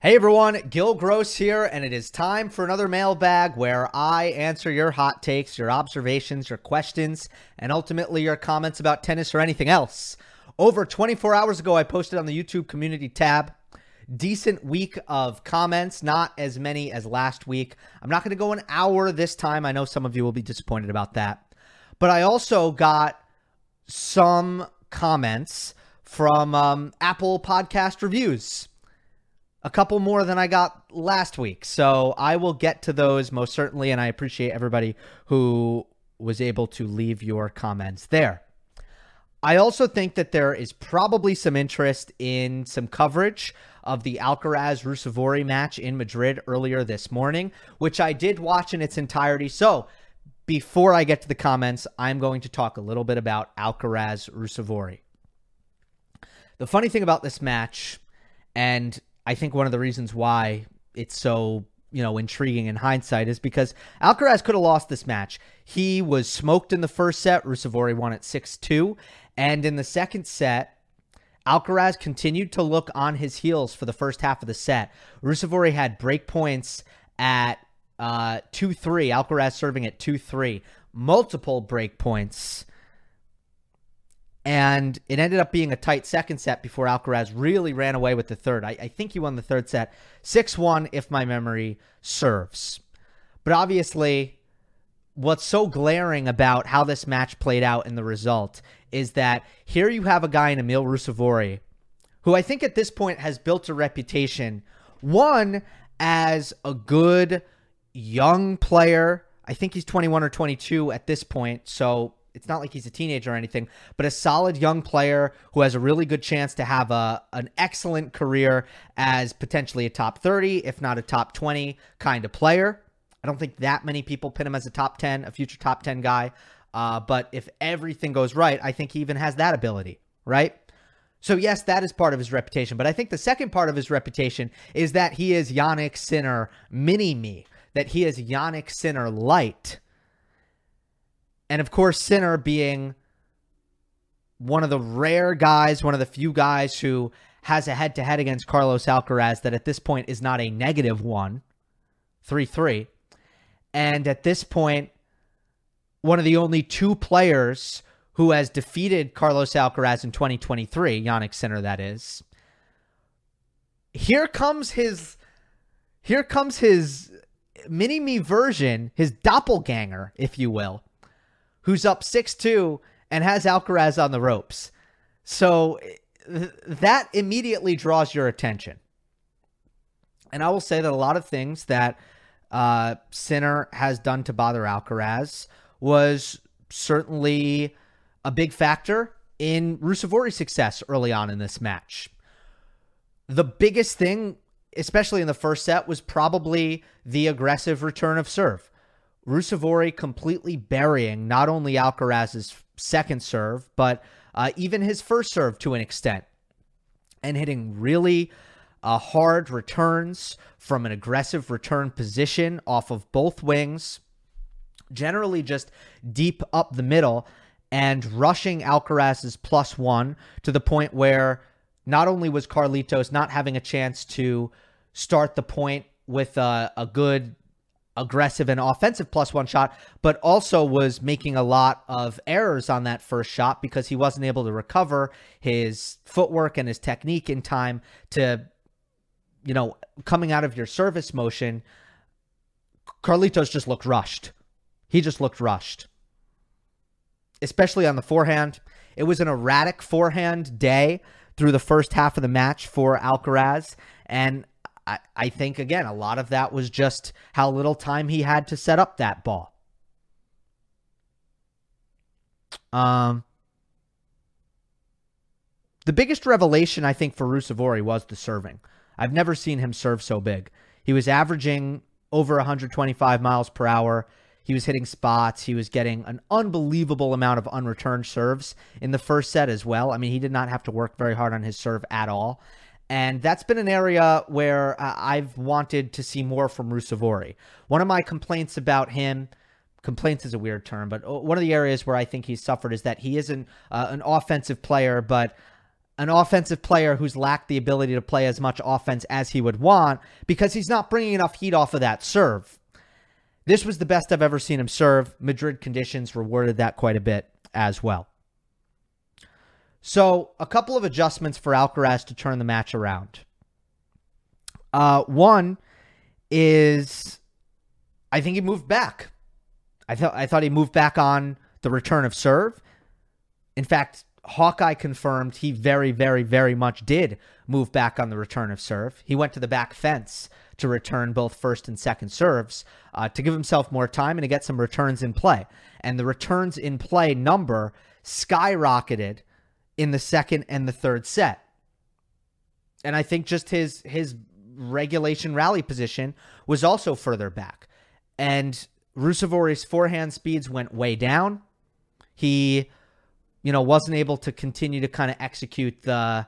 Hey everyone, Gill Gross here, and it is time for another mailbag where I answer your hot takes, your observations, your questions, and ultimately your comments about tennis or anything else. Over 24 hours ago, I posted on the YouTube community tab. Decent week of comments, not as many as last week. I'm not going to go an hour this time. I know some of you will be disappointed about that. But I also got some comments from um, Apple Podcast Reviews a couple more than I got last week. So I will get to those most certainly. And I appreciate everybody who was able to leave your comments there. I also think that there is probably some interest in some coverage of the Alcaraz Ruusuvuori match in Madrid earlier this morning, which I did watch in its entirety. So before I get to the comments, I'm going to talk a little bit about Alcaraz Ruusuvuori. The funny thing about this match, and I think one of the reasons why it's so you know intriguing in hindsight is because Alcaraz could have lost this match. He was smoked in the first set. Ruusuvuori won at six two, and in the second set. Alcaraz continued to look on his heels for the first half of the set. Ruusuvuori had break points at uh, 2 3. Alcaraz serving at 2 3. Multiple break points and it ended up being a tight second set before Alcaraz really ran away with the third. I, I think he won the third set 6 1, if my memory serves. But obviously, what's so glaring about how this match played out in the result is that here you have a guy in Emil Ruusuvuori who I think at this point has built a reputation, one, as a good young player. I think he's 21 or 22 at this point, so it's not like he's a teenager or anything, but a solid young player who has a really good chance to have a an excellent career as potentially a top 30, if not a top 20 kind of player. I don't think that many people pin him as a top 10, a future top 10 guy. Uh, but if everything goes right, I think he even has that ability, right? So, yes, that is part of his reputation. But I think the second part of his reputation is that he is Jannik Sinner mini me, that he is Jannik Sinner light and of course, Sinner being one of the rare guys, one of the few guys who has a head to head against Carlos Alcaraz that at this point is not a negative one, 3 3. And at this point, one of the only two players who has defeated Carlos Alcaraz in 2023, Jannik Sinner, that is. Here comes his. Here comes his mini me version, his doppelganger, if you will, who's up 6-2 and has Alcaraz on the ropes. So th- that immediately draws your attention. And I will say that a lot of things that uh, Sinner has done to bother Alcaraz was certainly a big factor in Ruusuvuori's success early on in this match. The biggest thing, especially in the first set, was probably the aggressive return of serve. Ruusuvuori completely burying not only Alcaraz's second serve, but uh, even his first serve to an extent, and hitting really uh, hard returns from an aggressive return position off of both wings, generally just deep up the middle and rushing Alcaraz's plus one to the point where not only was Carlitos not having a chance to start the point with a, a good aggressive and offensive plus one shot, but also was making a lot of errors on that first shot because he wasn't able to recover his footwork and his technique in time to, you know, coming out of your service motion. Carlitos just looked rushed. He just looked rushed, especially on the forehand. It was an erratic forehand day through the first half of the match for Alcaraz. And I, I think, again, a lot of that was just how little time he had to set up that ball. Um, the biggest revelation, I think, for Ruusuvuori was the serving. I've never seen him serve so big. He was averaging over 125 miles per hour. He was hitting spots. He was getting an unbelievable amount of unreturned serves in the first set as well. I mean, he did not have to work very hard on his serve at all. And that's been an area where uh, I've wanted to see more from Ruusuvuori. One of my complaints about him, complaints is a weird term, but uh, one of the areas where I think he's suffered is that he isn't uh, an offensive player, but an offensive player who's lacked the ability to play as much offense as he would want because he's not bringing enough heat off of that serve. This was the best I've ever seen him serve. Madrid conditions rewarded that quite a bit as well. So, a couple of adjustments for Alcaraz to turn the match around. Uh, one is I think he moved back. I thought I thought he moved back on the return of serve. In fact, Hawkeye confirmed he very, very, very much did move back on the return of serve. He went to the back fence to return both first and second serves uh, to give himself more time and to get some returns in play. And the returns in play number skyrocketed in the second and the third set. And I think just his his regulation rally position was also further back. And Ruusuvuori's forehand speeds went way down. He, you know, wasn't able to continue to kind of execute the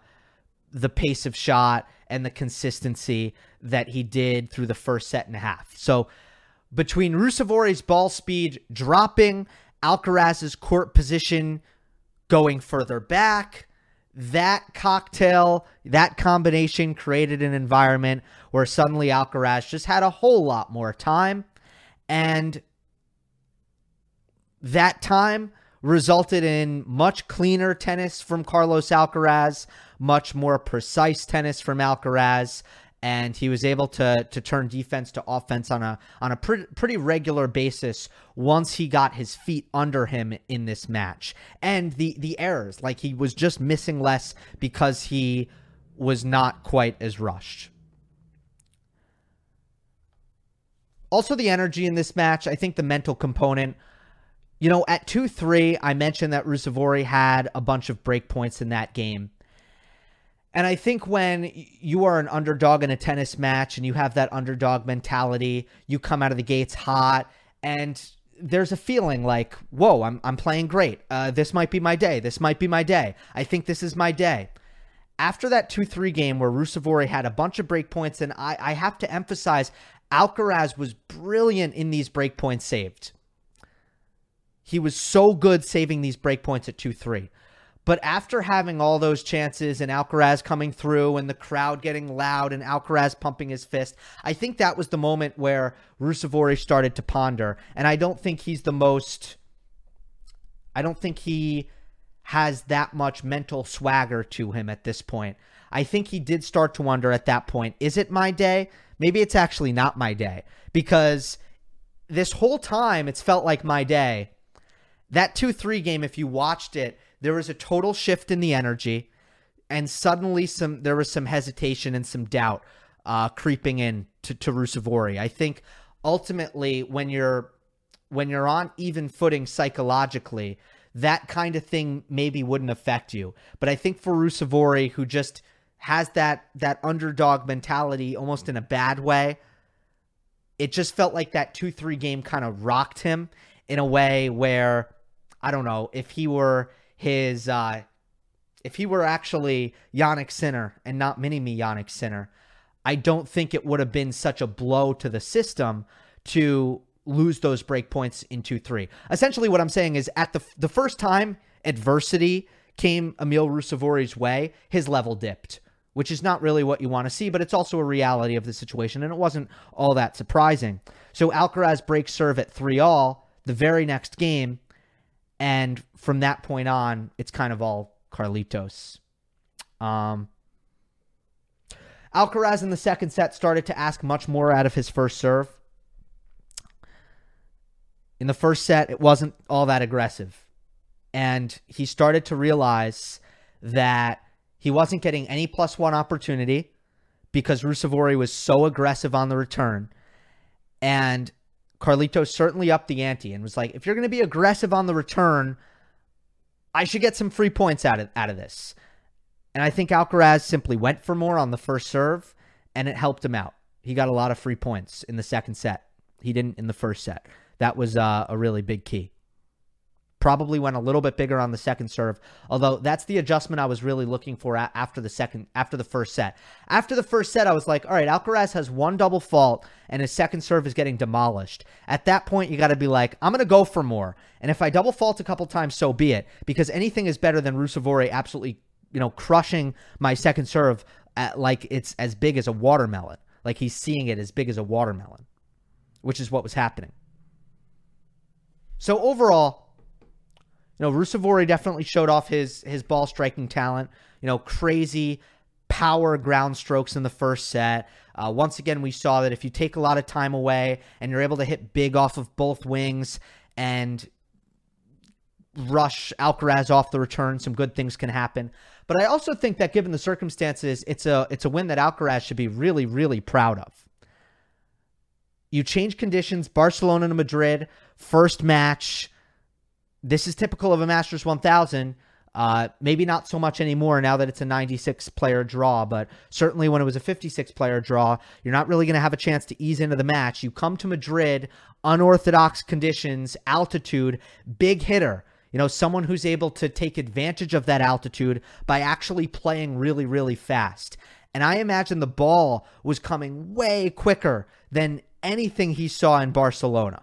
the pace of shot and the consistency that he did through the first set and a half. So between Ruusuvuori's ball speed dropping, Alcaraz's court position going further back. That cocktail, that combination created an environment where suddenly Alcaraz just had a whole lot more time. And that time resulted in much cleaner tennis from Carlos Alcaraz, much more precise tennis from Alcaraz, and he was able to to turn defense to offense on a on a pre- pretty regular basis once he got his feet under him in this match. And the the errors, like he was just missing less because he was not quite as rushed. Also, the energy in this match, I think the mental component. You know, at 2 3, I mentioned that Ruusuvuori had a bunch of break points in that game. And I think when you are an underdog in a tennis match and you have that underdog mentality, you come out of the gates hot and there's a feeling like, whoa, I'm, I'm playing great. Uh, this might be my day. This might be my day. I think this is my day. After that 2 3 game where Ruusuvuori had a bunch of breakpoints, and I, I have to emphasize, Alcaraz was brilliant in these breakpoints saved. He was so good saving these breakpoints at 2 3. But after having all those chances and Alcaraz coming through and the crowd getting loud and Alcaraz pumping his fist, I think that was the moment where Ruusuvuori started to ponder. And I don't think he's the most. I don't think he has that much mental swagger to him at this point. I think he did start to wonder at that point is it my day? Maybe it's actually not my day because this whole time it's felt like my day. That 2 3 game, if you watched it, there was a total shift in the energy, and suddenly some there was some hesitation and some doubt uh, creeping in to, to Ruusuvuori. I think ultimately when you're when you're on even footing psychologically, that kind of thing maybe wouldn't affect you. But I think for Ruusuvuori, who just has that that underdog mentality almost in a bad way, it just felt like that 2-3 game kind of rocked him in a way where I don't know, if he were his uh, if he were actually Jannik Sinner and not mini me Jannik Sinner, I don't think it would have been such a blow to the system to lose those break points in 2-3. Essentially what I'm saying is at the the first time adversity came Emil Ruusuvuori's way, his level dipped, which is not really what you want to see, but it's also a reality of the situation and it wasn't all that surprising. So Alcaraz breaks serve at 3 all the very next game and from that point on, it's kind of all Carlitos. Um Alcaraz in the second set started to ask much more out of his first serve. In the first set, it wasn't all that aggressive. And he started to realize that he wasn't getting any plus one opportunity because Ruusuvuori was so aggressive on the return. And Carlitos certainly upped the ante and was like, if you're going to be aggressive on the return, I should get some free points out of, out of this. And I think Alcaraz simply went for more on the first serve, and it helped him out. He got a lot of free points in the second set. He didn't in the first set. That was uh, a really big key. Probably went a little bit bigger on the second serve, although that's the adjustment I was really looking for after the second, after the first set. After the first set, I was like, all right, Alcaraz has one double fault, and his second serve is getting demolished. At that point, you got to be like, I'm going to go for more. And if I double fault a couple times, so be it, because anything is better than Ruusuvuori absolutely you know, crushing my second serve at, like it's as big as a watermelon. Like he's seeing it as big as a watermelon, which is what was happening. So overall, you know, Ruusuvuori definitely showed off his his ball striking talent. You know, crazy power ground strokes in the first set. Uh, once again, we saw that if you take a lot of time away and you're able to hit big off of both wings and rush Alcaraz off the return, some good things can happen. But I also think that given the circumstances, it's a it's a win that Alcaraz should be really really proud of. You change conditions, Barcelona to Madrid, first match. This is typical of a Masters 1000. Uh, maybe not so much anymore now that it's a 96 player draw, but certainly when it was a 56 player draw, you're not really going to have a chance to ease into the match. You come to Madrid, unorthodox conditions, altitude, big hitter you know, someone who's able to take advantage of that altitude by actually playing really, really fast. And I imagine the ball was coming way quicker than anything he saw in Barcelona.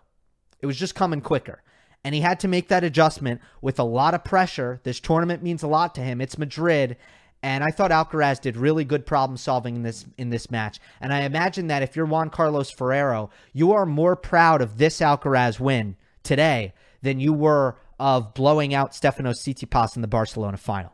It was just coming quicker. And he had to make that adjustment with a lot of pressure. This tournament means a lot to him. It's Madrid. And I thought Alcaraz did really good problem solving in this in this match. And I imagine that if you're Juan Carlos Ferrero, you are more proud of this Alcaraz win today than you were of blowing out Stefanos Tsitsipas in the Barcelona final.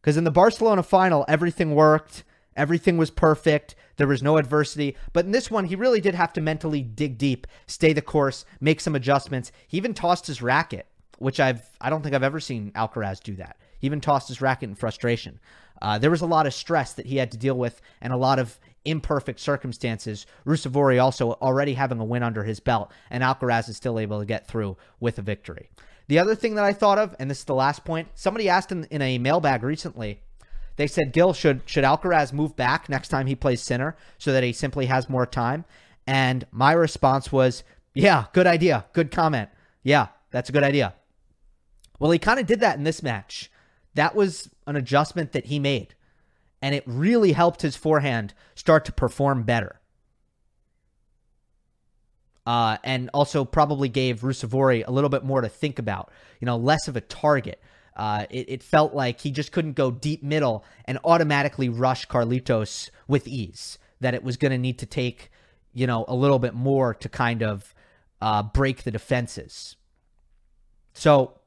Because in the Barcelona final, everything worked, everything was perfect, there was no adversity. But in this one, he really did have to mentally dig deep, stay the course, make some adjustments. He even tossed his racket, which I've I don't think I've ever seen Alcaraz do that. He even tossed his racket in frustration. Uh, there was a lot of stress that he had to deal with and a lot of imperfect circumstances. Ruusuvuori also already having a win under his belt, and Alcaraz is still able to get through with a victory. The other thing that I thought of, and this is the last point, somebody asked in, in a mailbag recently. They said, Gill should should Alcaraz move back next time he plays Sinner so that he simply has more time? And my response was, yeah, good idea. Good comment. Yeah, that's a good idea. Well, he kind of did that in this match. That was an adjustment that he made and it really helped his forehand start to perform better. Uh, and also probably gave Ruusuvuori a little bit more to think about, you know, less of a target. Uh, it, it, felt like he just couldn't go deep middle and automatically rush Carlitos with ease. That it was going to need to take, you know, a little bit more to kind of uh, break the defenses. So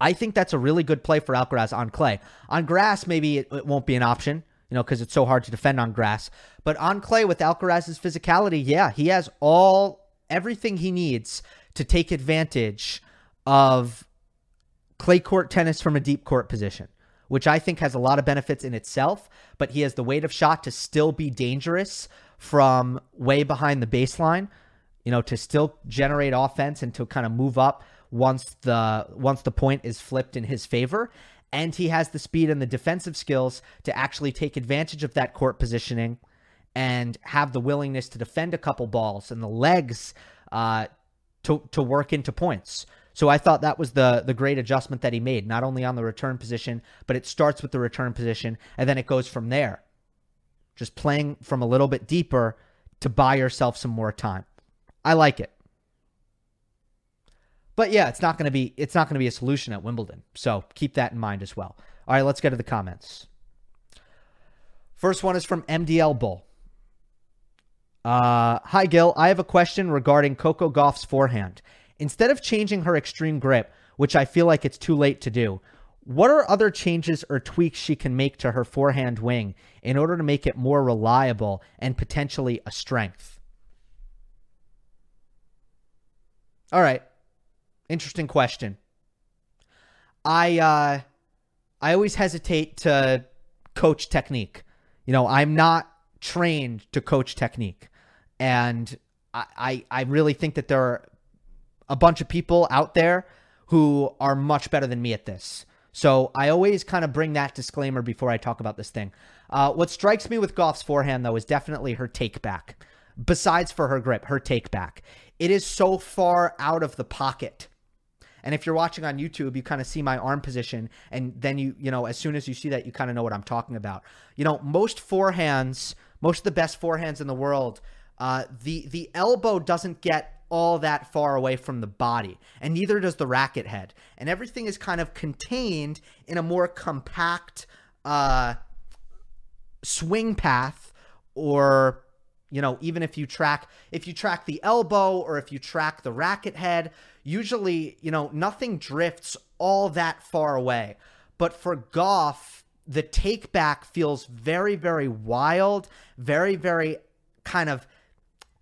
I think that's a really good play for Alcaraz on clay. On grass, maybe it, it won't be an option, you know, because it's so hard to defend on grass. But on clay with Alcaraz's physicality, yeah, he has all everything he needs to take advantage of clay court tennis from a deep court position, which I think has a lot of benefits in itself. But he has the weight of shot to still be dangerous from way behind the baseline, you know, to still generate offense and to kind of move up once the once the point is flipped in his favor and he has the speed and the defensive skills to actually take advantage of that court positioning and have the willingness to defend a couple balls and the legs uh, to to work into points. So I thought that was the the great adjustment that he made, not only on the return position, but it starts with the return position and then it goes from there. just playing from a little bit deeper to buy yourself some more time. I like it. But yeah, it's not going to be it's not going to be a solution at Wimbledon. So keep that in mind as well. All right, let's get to the comments. First one is from MDL Bull. Uh, hi Gill, I have a question regarding Coco Gauff's forehand. Instead of changing her extreme grip, which I feel like it's too late to do, what are other changes or tweaks she can make to her forehand wing in order to make it more reliable and potentially a strength? All right. Interesting question. I uh I always hesitate to coach technique. You know, I'm not trained to coach technique. And I, I, I really think that there are a bunch of people out there who are much better than me at this. So I always kind of bring that disclaimer before I talk about this thing. Uh, what strikes me with Gauff's forehand, though, is definitely her take back. Besides for her grip, her take back. It is so far out of the pocket and if you're watching on YouTube, you kind of see my arm position, and then you, you know, as soon as you see that, you kind of know what I'm talking about. You know, most forehands, most of the best forehands in the world, uh, the the elbow doesn't get all that far away from the body, and neither does the racket head, and everything is kind of contained in a more compact uh, swing path or you know even if you track if you track the elbow or if you track the racket head usually, you know, nothing drifts all that far away. But for Gauff, the take back feels very, very wild, very, very kind of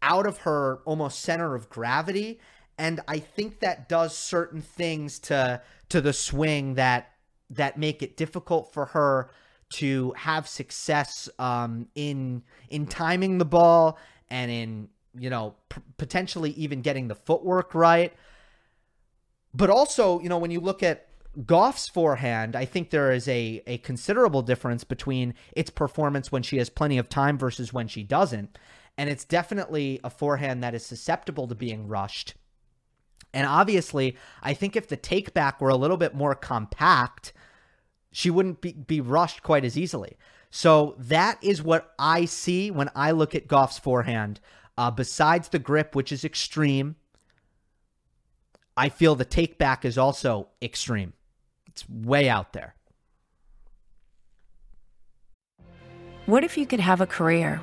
out of her almost center of gravity. And I think that does certain things to to the swing that that make it difficult for her to have success um, in in timing the ball and in you know p- potentially even getting the footwork right. But also, you know, when you look at Gauff's forehand, I think there is a, a considerable difference between its performance when she has plenty of time versus when she doesn't. And it's definitely a forehand that is susceptible to being rushed. And obviously, I think if the take back were a little bit more compact, she wouldn't be, be rushed quite as easily. So that is what I see when I look at Gauff's forehand. Uh, besides the grip, which is extreme, I feel the take back is also extreme. It's way out there. What if you could have a career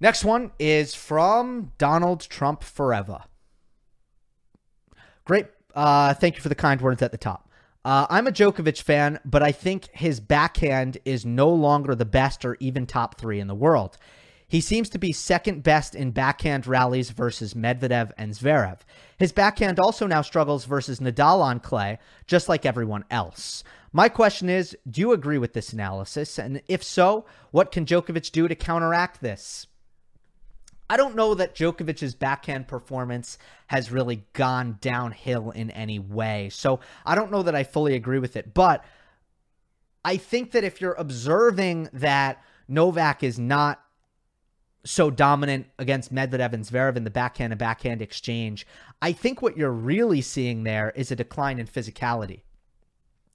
Next one is from Donald Trump Forever. Great. Uh, thank you for the kind words at the top. Uh, I'm a Djokovic fan, but I think his backhand is no longer the best or even top three in the world. He seems to be second best in backhand rallies versus Medvedev and Zverev. His backhand also now struggles versus Nadal on clay, just like everyone else. My question is do you agree with this analysis? And if so, what can Djokovic do to counteract this? I don't know that Djokovic's backhand performance has really gone downhill in any way. So I don't know that I fully agree with it. But I think that if you're observing that Novak is not so dominant against Medvedev and Zverev in the backhand and backhand exchange. I think what you're really seeing there is a decline in physicality.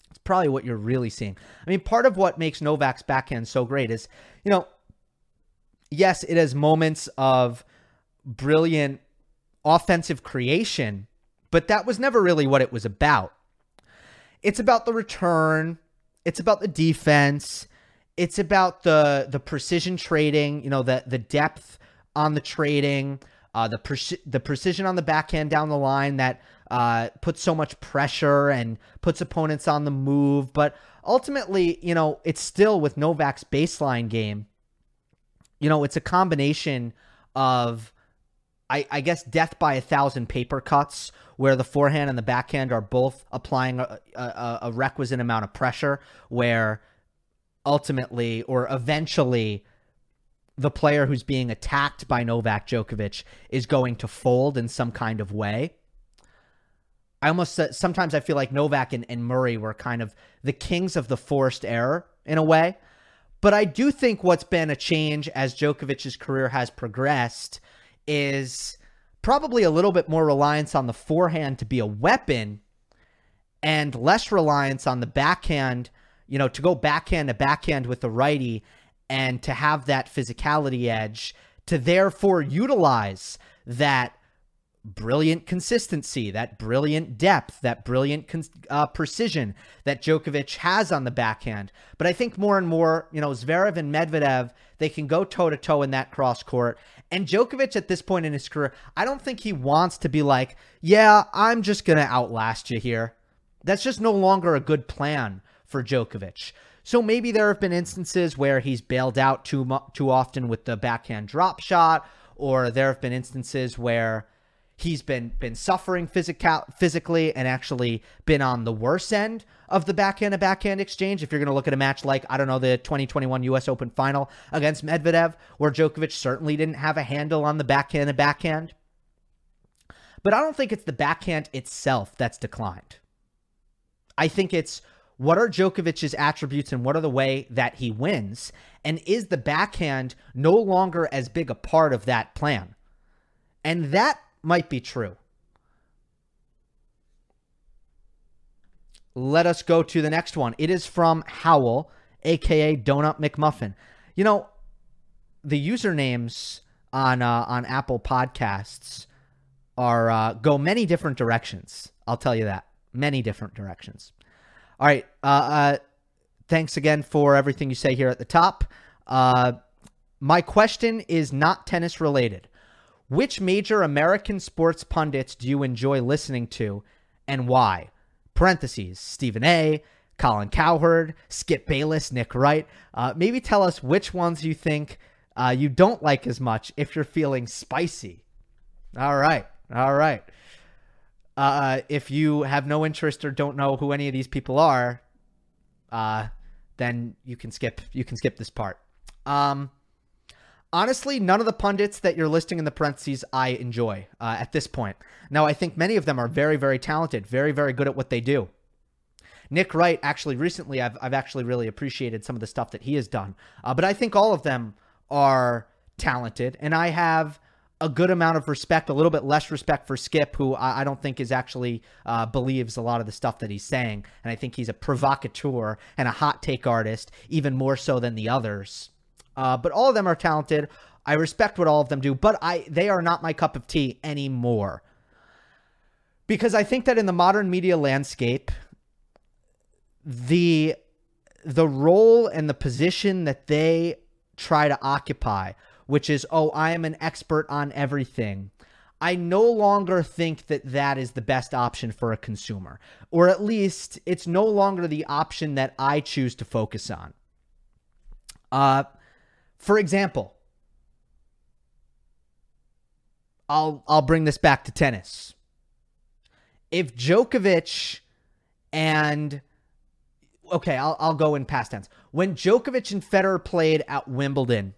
It's probably what you're really seeing. I mean, part of what makes Novak's backhand so great is, you know, yes, it has moments of brilliant offensive creation, but that was never really what it was about. It's about the return, it's about the defense it's about the the precision trading, you know, the the depth on the trading, uh, the pre- the precision on the backhand down the line that uh, puts so much pressure and puts opponents on the move. But ultimately, you know, it's still with Novak's baseline game. You know, it's a combination of, I, I guess, death by a thousand paper cuts, where the forehand and the backhand are both applying a, a, a requisite amount of pressure, where ultimately or eventually the player who's being attacked by Novak Djokovic is going to fold in some kind of way. I almost sometimes I feel like Novak and, and Murray were kind of the kings of the forced error in a way. But I do think what's been a change as Djokovic's career has progressed is probably a little bit more reliance on the forehand to be a weapon and less reliance on the backhand, you know, to go backhand to backhand with the righty and to have that physicality edge to therefore utilize that brilliant consistency, that brilliant depth, that brilliant uh, precision that Djokovic has on the backhand. But I think more and more, you know, Zverev and Medvedev, they can go toe to toe in that cross court. And Djokovic at this point in his career, I don't think he wants to be like, yeah, I'm just going to outlast you here. That's just no longer a good plan for Djokovic. So maybe there have been instances where he's bailed out too too often with the backhand drop shot, or there have been instances where he's been been suffering physical physically and actually been on the worse end of the backhand to backhand exchange. If you're going to look at a match like I don't know the 2021 U.S. Open final against Medvedev, where Djokovic certainly didn't have a handle on the backhand to backhand, but I don't think it's the backhand itself that's declined. I think it's what are Djokovic's attributes and what are the way that he wins, and is the backhand no longer as big a part of that plan? And that might be true. Let us go to the next one. It is from Howell, aka Donut McMuffin. You know, the usernames on uh, on Apple Podcasts are uh, go many different directions. I'll tell you that many different directions. All right. Uh, uh, thanks again for everything you say here at the top. Uh, my question is not tennis related. Which major American sports pundits do you enjoy listening to and why? Parentheses, Stephen A., Colin Cowherd, Skip Bayless, Nick Wright. Uh, maybe tell us which ones you think uh, you don't like as much if you're feeling spicy. All right. All right. Uh, if you have no interest or don't know who any of these people are, uh, then you can skip you can skip this part. Um, honestly, none of the pundits that you're listing in the parentheses I enjoy uh, at this point. Now, I think many of them are very, very talented, very, very good at what they do. Nick Wright, actually, recently, I've, I've actually really appreciated some of the stuff that he has done. Uh, but I think all of them are talented, and I have a good amount of respect, a little bit less respect for Skip, who I, I don't think is actually uh, believes a lot of the stuff that he's saying. And I think he's a provocateur and a hot take artist, even more so than the others. Uh, but all of them are talented. I respect what all of them do, but I they are not my cup of tea anymore. Because I think that in the modern media landscape, the the role and the position that they try to occupy, which is, oh, I am an expert on everything. I no longer think that that is the best option for a consumer, or at least it's no longer the option that I choose to focus on. Uh, for example, I'll I'll bring this back to tennis. If Djokovic and okay, I'll I'll go in past tense. When Djokovic and Federer played at Wimbledon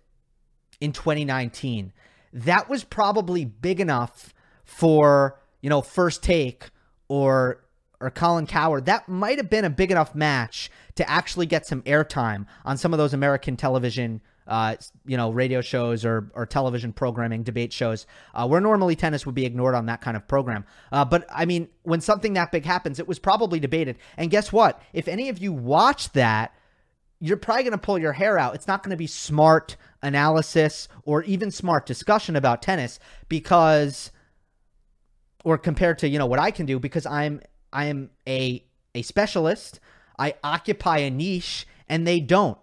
in 2019, that was probably big enough for, you know, first take or or Colin Cowherd. That might have been a big enough match to actually get some airtime on some of those American television uh, you know, radio shows or, or television programming, debate shows, uh, where normally tennis would be ignored on that kind of program. Uh, but I mean, when something that big happens, it was probably debated. And guess what? If any of you watch that, you're probably going to pull your hair out. It's not going to be smart analysis or even smart discussion about tennis because, or compared to, you know, what I can do because I'm, I am a, a specialist. I occupy a niche and they don't.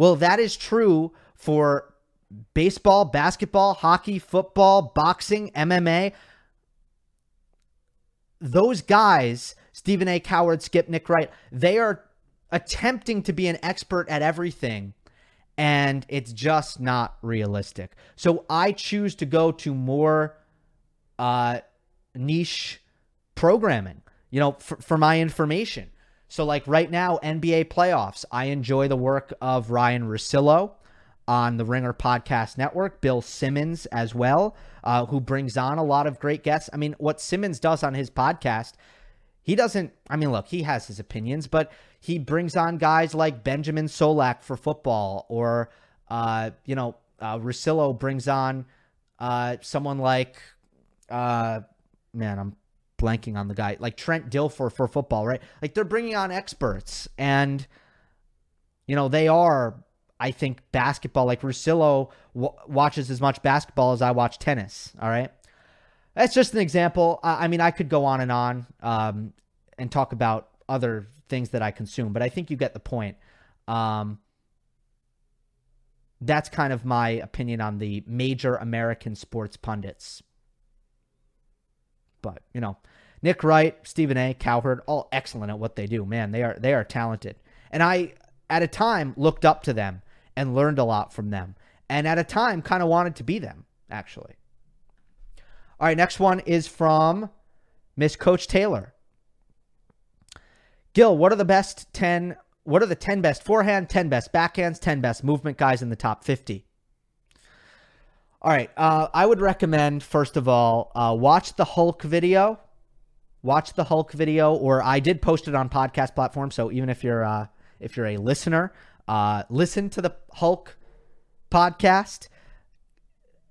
Well, that is true for baseball, basketball, hockey, football, boxing, MMA. Those guys, Stephen A. Cowherd, Skip Nick Wright, they are attempting to be an expert at everything and it's just not realistic. So I choose to go to more uh, niche programming, you know, for, for my information. So, like right now, NBA playoffs, I enjoy the work of Ryan Russillo. on the Ringer Podcast Network, Bill Simmons as well, uh, who brings on a lot of great guests. I mean, what Simmons does on his podcast, he doesn't, I mean, look, he has his opinions, but he brings on guys like Benjamin Solak for football, or, uh, you know, uh, Russillo brings on uh, someone like, uh, man, I'm blanking on the guy, like Trent Dilfer for football, right? Like they're bringing on experts, and, you know, they are I think basketball, like Russillo w- watches as much basketball as I watch tennis. All right. That's just an example. I, I mean, I could go on and on um, and talk about other things that I consume, but I think you get the point. Um, that's kind of my opinion on the major American sports pundits. But, you know, Nick Wright, Stephen A, Cowherd, all excellent at what they do. Man, they are they are talented. And I at a time looked up to them and learned a lot from them. And at a time, kind of wanted to be them, actually. All right, next one is from Miss Coach Taylor. Gill, what are the best 10 what are the 10 best forehand, 10 best backhands, 10 best movement guys in the top 50? All right, uh, I would recommend first of all, uh, watch the Hulk video. Watch the Hulk video, or I did post it on podcast platform. So even if you're uh, if you're a listener, uh, listen to the Hulk podcast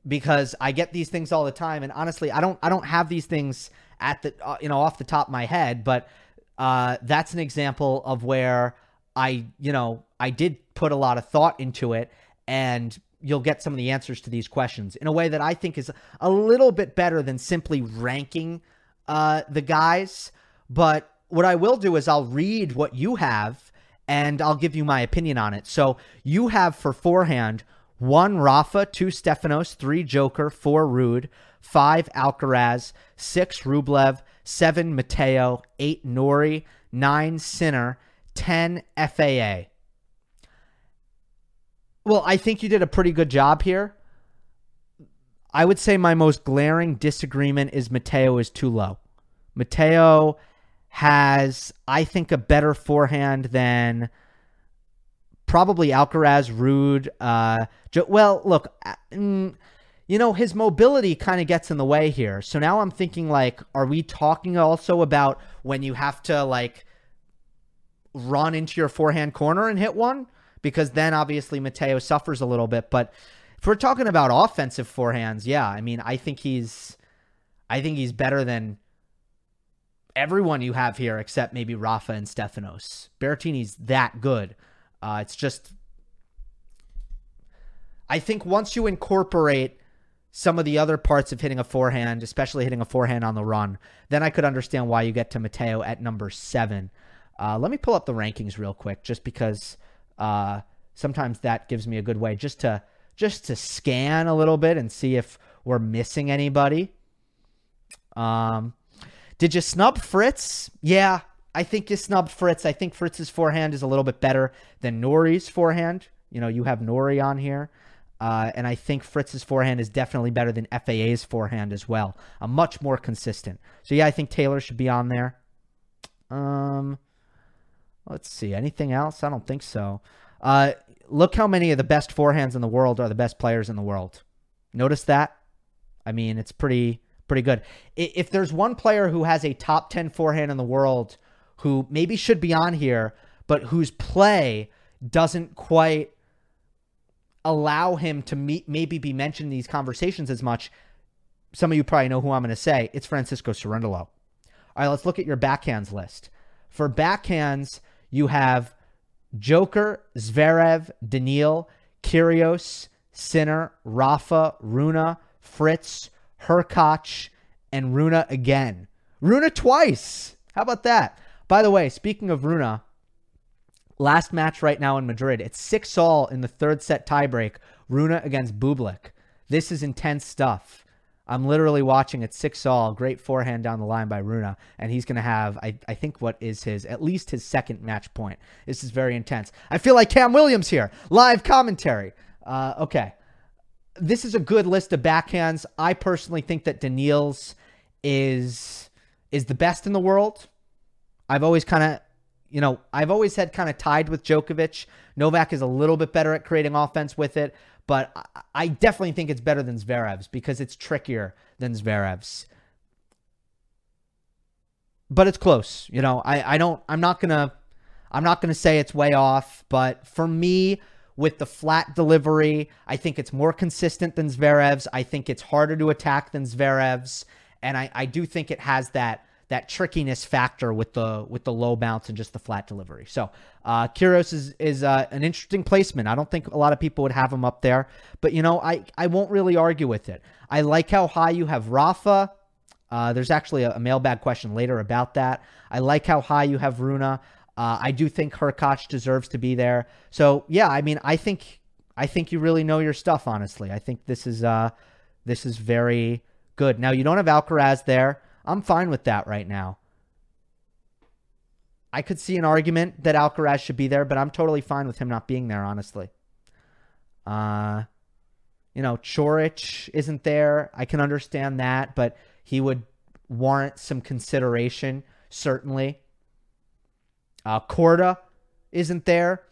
because I get these things all the time, and honestly, I don't I don't have these things at the uh, you know off the top of my head, but uh, that's an example of where I you know I did put a lot of thought into it, and you'll get some of the answers to these questions in a way that I think is a little bit better than simply ranking uh, the guys. But what I will do is I'll read what you have and I'll give you my opinion on it. So you have for forehand one Rafa, two Stefanos, three Joker, four Ruud, five Alcaraz, six Rublev, seven Matteo, eight Norrie, nine Sinner, ten FAA. Well, I think you did a pretty good job here. I would say my most glaring disagreement is Matteo is too low. Matteo has, I think, a better forehand than probably Alcaraz, Ruud. Uh, well, look, uh, mm, you know, his mobility kind of gets in the way here. So now I'm thinking, like, are we talking also about when you have to, like, run into your forehand corner and hit one? Because then obviously Matteo suffers a little bit. But if we're talking about offensive forehands, yeah, I mean, I think he's, I think he's better than everyone you have here except maybe Rafa and Stefanos. Berrettini's that good. Uh, it's just, I think once you incorporate some of the other parts of hitting a forehand, especially hitting a forehand on the run, then I could understand why you get to Matteo at number seven. Uh, let me pull up the rankings real quick, just because uh, sometimes that gives me a good way just to just to scan a little bit and see if we're missing anybody. Um, did you snub Fritz? Yeah, I think you snubbed Fritz. I think Fritz's forehand is a little bit better than Norrie's forehand. You know, you have Norrie on here. Uh, and I think Fritz's forehand is definitely better than FAA's forehand as well. A much more consistent. So yeah, I think Taylor should be on there. Um, let's see. Anything else? I don't think so. Uh, look how many of the best forehands in the world are the best players in the world. Notice that? I mean, it's pretty pretty good. If there's one player who has a top 10 forehand in the world who maybe should be on here, but whose play doesn't quite allow him to meet, maybe be mentioned in these conversations as much, some of you probably know who I'm going to say. It's Francisco Cerundolo. All right, let's look at your backhands list. For backhands, you have Joker, Zverev, Daniil, Kyrgios, Sinner, Rafa, Rune, Fritz, Hurkacz, and Rune again. Rune twice. How about that? By the way, speaking of Rune, last match right now in Madrid, it's 6 all in the third set tiebreak. Rune against Bublik. This is intense stuff. I'm literally watching it 6 all. Great forehand down the line by Rune, And he's going to have, I, I think, what is his, at least his second match point. This is very intense. I feel like Cam Williams here. Live commentary. Uh, okay this is a good list of backhands. I personally think that Daniil's is is the best in the world. I've always kind of, you know, I've always had kind of tied with Djokovic. Novak is a little bit better at creating offense with it, but I, definitely think it's better than Zverev's because it's trickier than Zverev's. But it's close, you know. I, I don't. I'm not gonna. I'm not gonna say it's way off, but for me, with the flat delivery. I think it's more consistent than Zverev's. I think it's harder to attack than Zverev's, and I, I do think it has that that trickiness factor with the with the low bounce and just the flat delivery. So uh, is is uh, an interesting placement. I don't think a lot of people would have him up there, but you know I I won't really argue with it. I like how high you have Rafa. Uh, there's actually a, a mailbag question later about that. I like how high you have Rune. Uh, I do think Hurkacz deserves to be there. So yeah, I mean, I think I think you really know your stuff. Honestly, I think this is uh this is very good. Now you don't have Alcaraz there. I'm fine with that right now. I could see an argument that Alcaraz should be there, but I'm totally fine with him not being there. Honestly, uh, you know, Coric isn't there. I can understand that, but he would warrant some consideration certainly. Uh, Korda isn't there.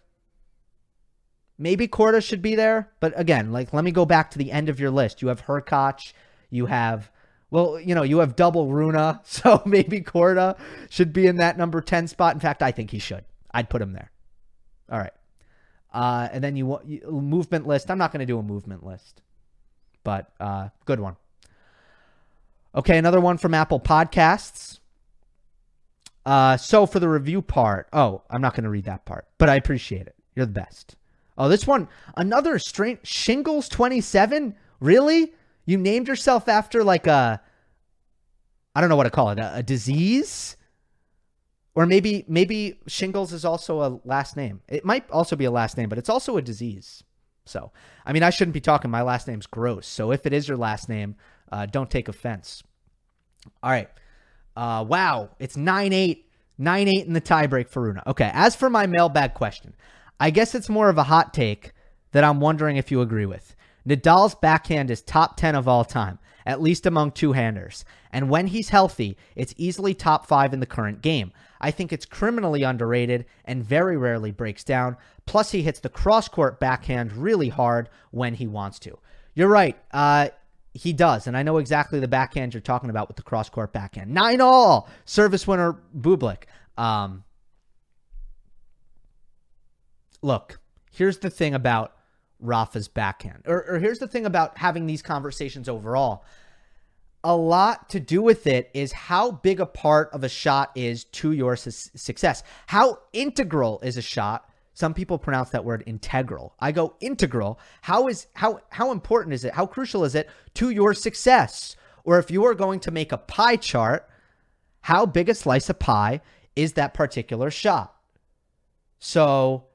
Maybe Korda should be there, but again, like let me go back to the end of your list. You have Hurkacz, you have well, you know, you have double Rune, so maybe Korda should be in that number 10 spot. In fact, I think he should. I'd put him there. All right. Uh, and then you, want movement list. I'm not going to do a movement list, but uh, good one. Okay, another one from Apple Podcasts. Uh, so for the review part, oh, I'm not going to read that part, but I appreciate it. You're the best. Oh, this one, another strange shingles 27. Really? You named yourself after like a, I don't know what to call it, a, a disease, or maybe maybe shingles is also a last name. It might also be a last name, but it's also a disease. So, I mean, I shouldn't be talking. My last name's gross. So if it is your last name, uh, don't take offense. All right. Uh, wow, it's 9 8, 9 8 in the tiebreak for Rune. Okay, as for my mailbag question, I guess it's more of a hot take that I'm wondering if you agree with. Nadal's backhand is top 10 of all time, at least among two handers. And when he's healthy, it's easily top five in the current game. I think it's criminally underrated and very rarely breaks down. Plus, he hits the cross court backhand really hard when he wants to. You're right. Uh, he does, and I know exactly the backhand you're talking about with the cross court backhand. Nine all service winner Bublik. Um, look, here's the thing about Rafa's backhand, or, or here's the thing about having these conversations overall. A lot to do with it is how big a part of a shot is to your su- success. How integral is a shot some people pronounce that word integral. I go integral. How is how how important is it? How crucial is it to your success? Or if you are going to make a pie chart, how big a slice of pie is that particular shot? So,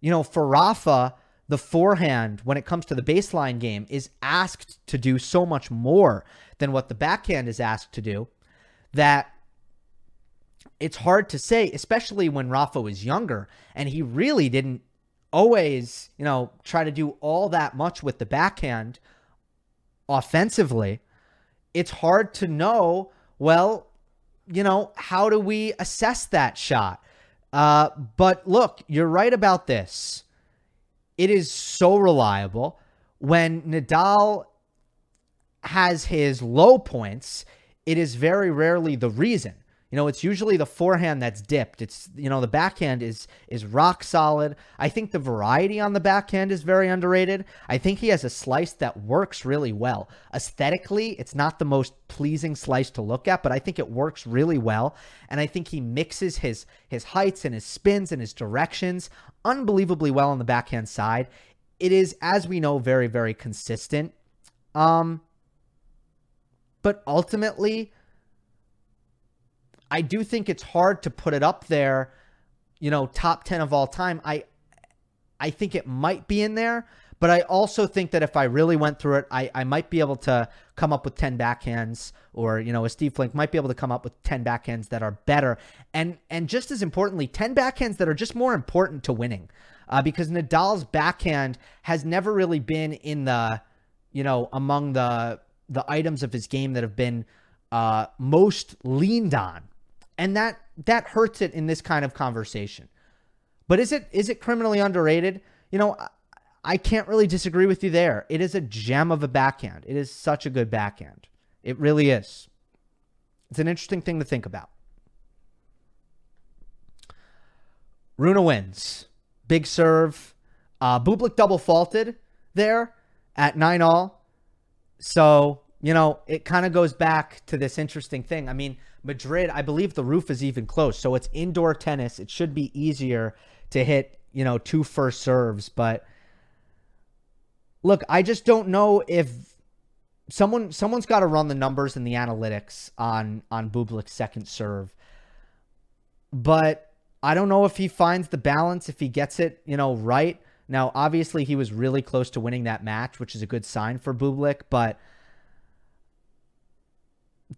you know, for Rafa, the forehand, when it comes to the baseline game, is asked to do so much more than what the backhand is asked to do that it's hard to say, especially when Rafa was younger and he really didn't always, you know, try to do all that much with the backhand offensively. It's hard to know, well, you know, how do we assess that shot? Uh, but look, you're right about this. It is so reliable. When Nadal has his low points, it is very rarely the reason. You know, it's usually the forehand that's dipped. It's you know the backhand is is rock solid. I think the variety on the backhand is very underrated. I think he has a slice that works really well. Aesthetically, it's not the most pleasing slice to look at, but I think it works really well. And I think he mixes his his heights and his spins and his directions unbelievably well on the backhand side. It is, as we know, very very consistent. Um, but ultimately I do think it's hard to put it up there, you know, top 10 of all time. I I think it might be in there, but I also think that if I really went through it, I, I might be able to come up with 10 backhands or, you know, a Steve Flink might be able to come up with 10 backhands that are better. And and just as importantly, 10 backhands that are just more important to winning. Uh, because Nadal's backhand has never really been in the, you know, among the the items of his game that have been uh, most leaned on and that that hurts it in this kind of conversation. But is it is it criminally underrated? You know, I can't really disagree with you there. It is a gem of a backhand. It is such a good backhand. It really is. It's an interesting thing to think about. Rune wins. Big serve. Uh, Bublik double faulted there at 9 all. So, you know, it kind of goes back to this interesting thing. I mean, Madrid, I believe the roof is even closed. So it's indoor tennis. It should be easier to hit, you know, two first serves. But look, I just don't know if someone someone's got to run the numbers and the analytics on on Bublik's second serve. But I don't know if he finds the balance, if he gets it, you know, right. Now, obviously, he was really close to winning that match, which is a good sign for Bublik. But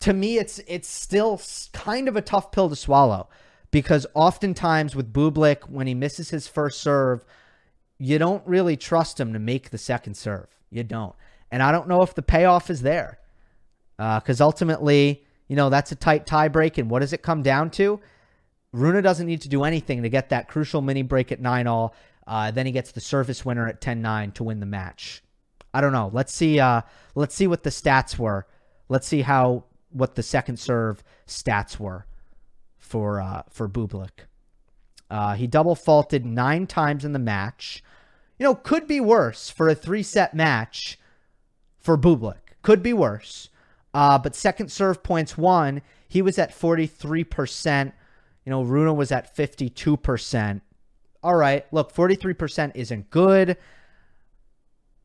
to me, it's it's still kind of a tough pill to swallow because oftentimes with Bublik, when he misses his first serve, you don't really trust him to make the second serve. You don't, and I don't know if the payoff is there because uh, ultimately, you know, that's a tight tie break, and what does it come down to? Rune doesn't need to do anything to get that crucial mini break at 9 all. Uh, then he gets the service winner at 10-9 to win the match. I don't know. Let's see uh, let's see what the stats were. Let's see how what the second serve stats were for uh, for Bublik. Uh, he double faulted nine times in the match. You know, could be worse for a three set match for Bublik. Could be worse. Uh, but second serve points won. He was at 43%. You know, Rune was at 52%. All right, look, 43% isn't good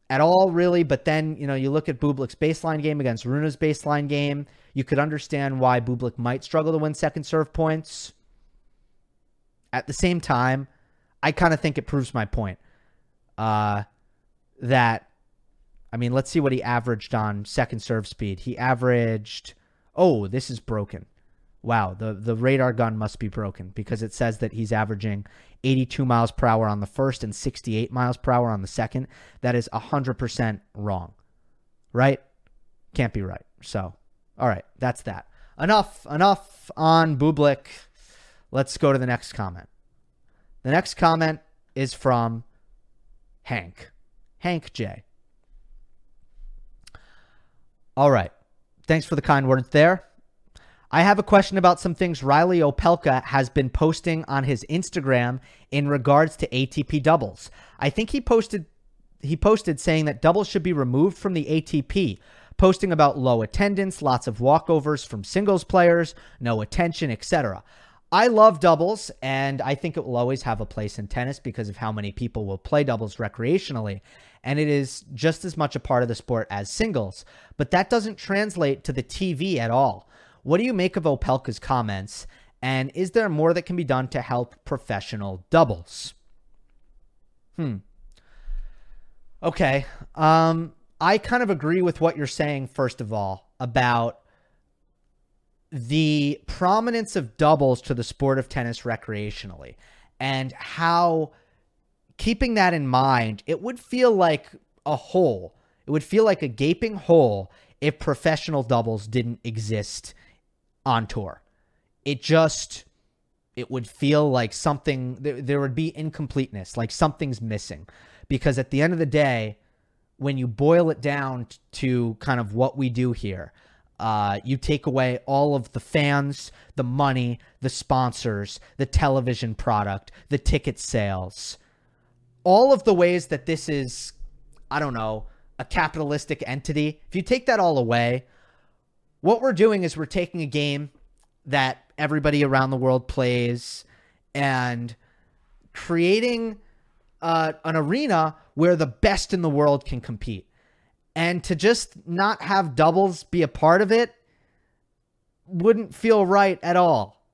at all, really. But then, you know, you look at Bublik's baseline game against Rune's baseline game. You could understand why Bublik might struggle to win second serve points. At the same time, I kind of think it proves my point. Uh, that, I mean, let's see what he averaged on second serve speed. He averaged, oh, this is broken. Wow, the, the radar gun must be broken because it says that he's averaging 82 miles per hour on the first and 68 miles per hour on the second. That is 100% wrong, right? Can't be right. So, all right, that's that. Enough, enough on Bublik. Let's go to the next comment. The next comment is from Hank. Hank J. All right. Thanks for the kind words there. I have a question about some things Reilly Opelka has been posting on his Instagram in regards to ATP doubles. I think he posted he posted saying that doubles should be removed from the ATP, posting about low attendance, lots of walkovers from singles players, no attention, etc. I love doubles, and I think it will always have a place in tennis because of how many people will play doubles recreationally. And it is just as much a part of the sport as singles. But that doesn't translate to the TV at all. What do you make of Opelka's comments? And is there more that can be done to help professional doubles? Hmm. Okay. Um, I kind of agree with what you're saying, first of all, about the prominence of doubles to the sport of tennis recreationally and how keeping that in mind, it would feel like a hole. It would feel like a gaping hole if professional doubles didn't exist on tour. It just it would feel like something there, there would be incompleteness, like something's missing. Because at the end of the day, when you boil it down to kind of what we do here, uh, you take away all of the fans, the money, the sponsors, the television product, the ticket sales, all of the ways that this is, I don't know, a capitalistic entity. If you take that all away, what we're doing is we're taking a game that everybody around the world plays and creating uh, an arena where the best in the world can compete. And to just not have doubles be a part of it wouldn't feel right at all.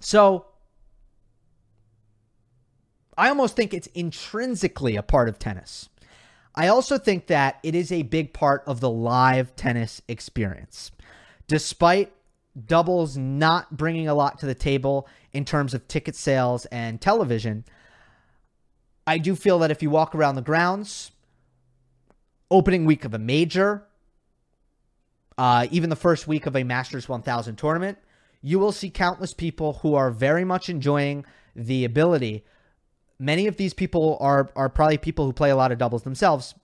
So I almost think it's intrinsically a part of tennis. I also think that it is a big part of the live tennis experience. Despite doubles not bringing a lot to the table in terms of ticket sales and television, I do feel that if you walk around the grounds, opening week of a major, uh, even the first week of a Masters 1000 tournament, you will see countless people who are very much enjoying the ability many of these people are are probably people who play a lot of doubles themselves.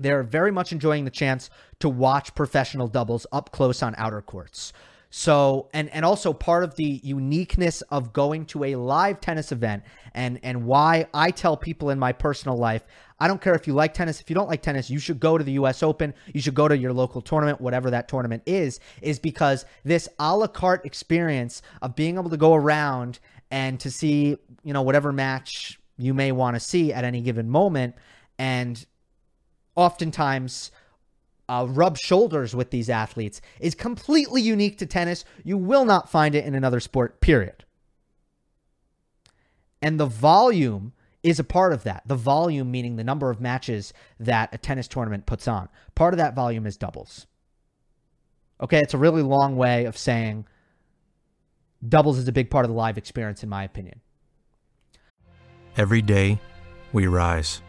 They're very much enjoying the chance to watch professional doubles up close on outer courts. So, and and also part of the uniqueness of going to a live tennis event and and why I tell people in my personal life, I don't care if you like tennis, if you don't like tennis, you should go to the US Open, you should go to your local tournament, whatever that tournament is, is because this a la carte experience of being able to go around and to see, you know, whatever match you may want to see at any given moment and oftentimes uh, rub shoulders with these athletes is completely unique to tennis. You will not find it in another sport, period. And the volume is a part of that. The volume, meaning the number of matches that a tennis tournament puts on. Part of that volume is doubles. Okay, it's a really long way of saying doubles is a big part of the live experience, in my opinion. Every day, we rise,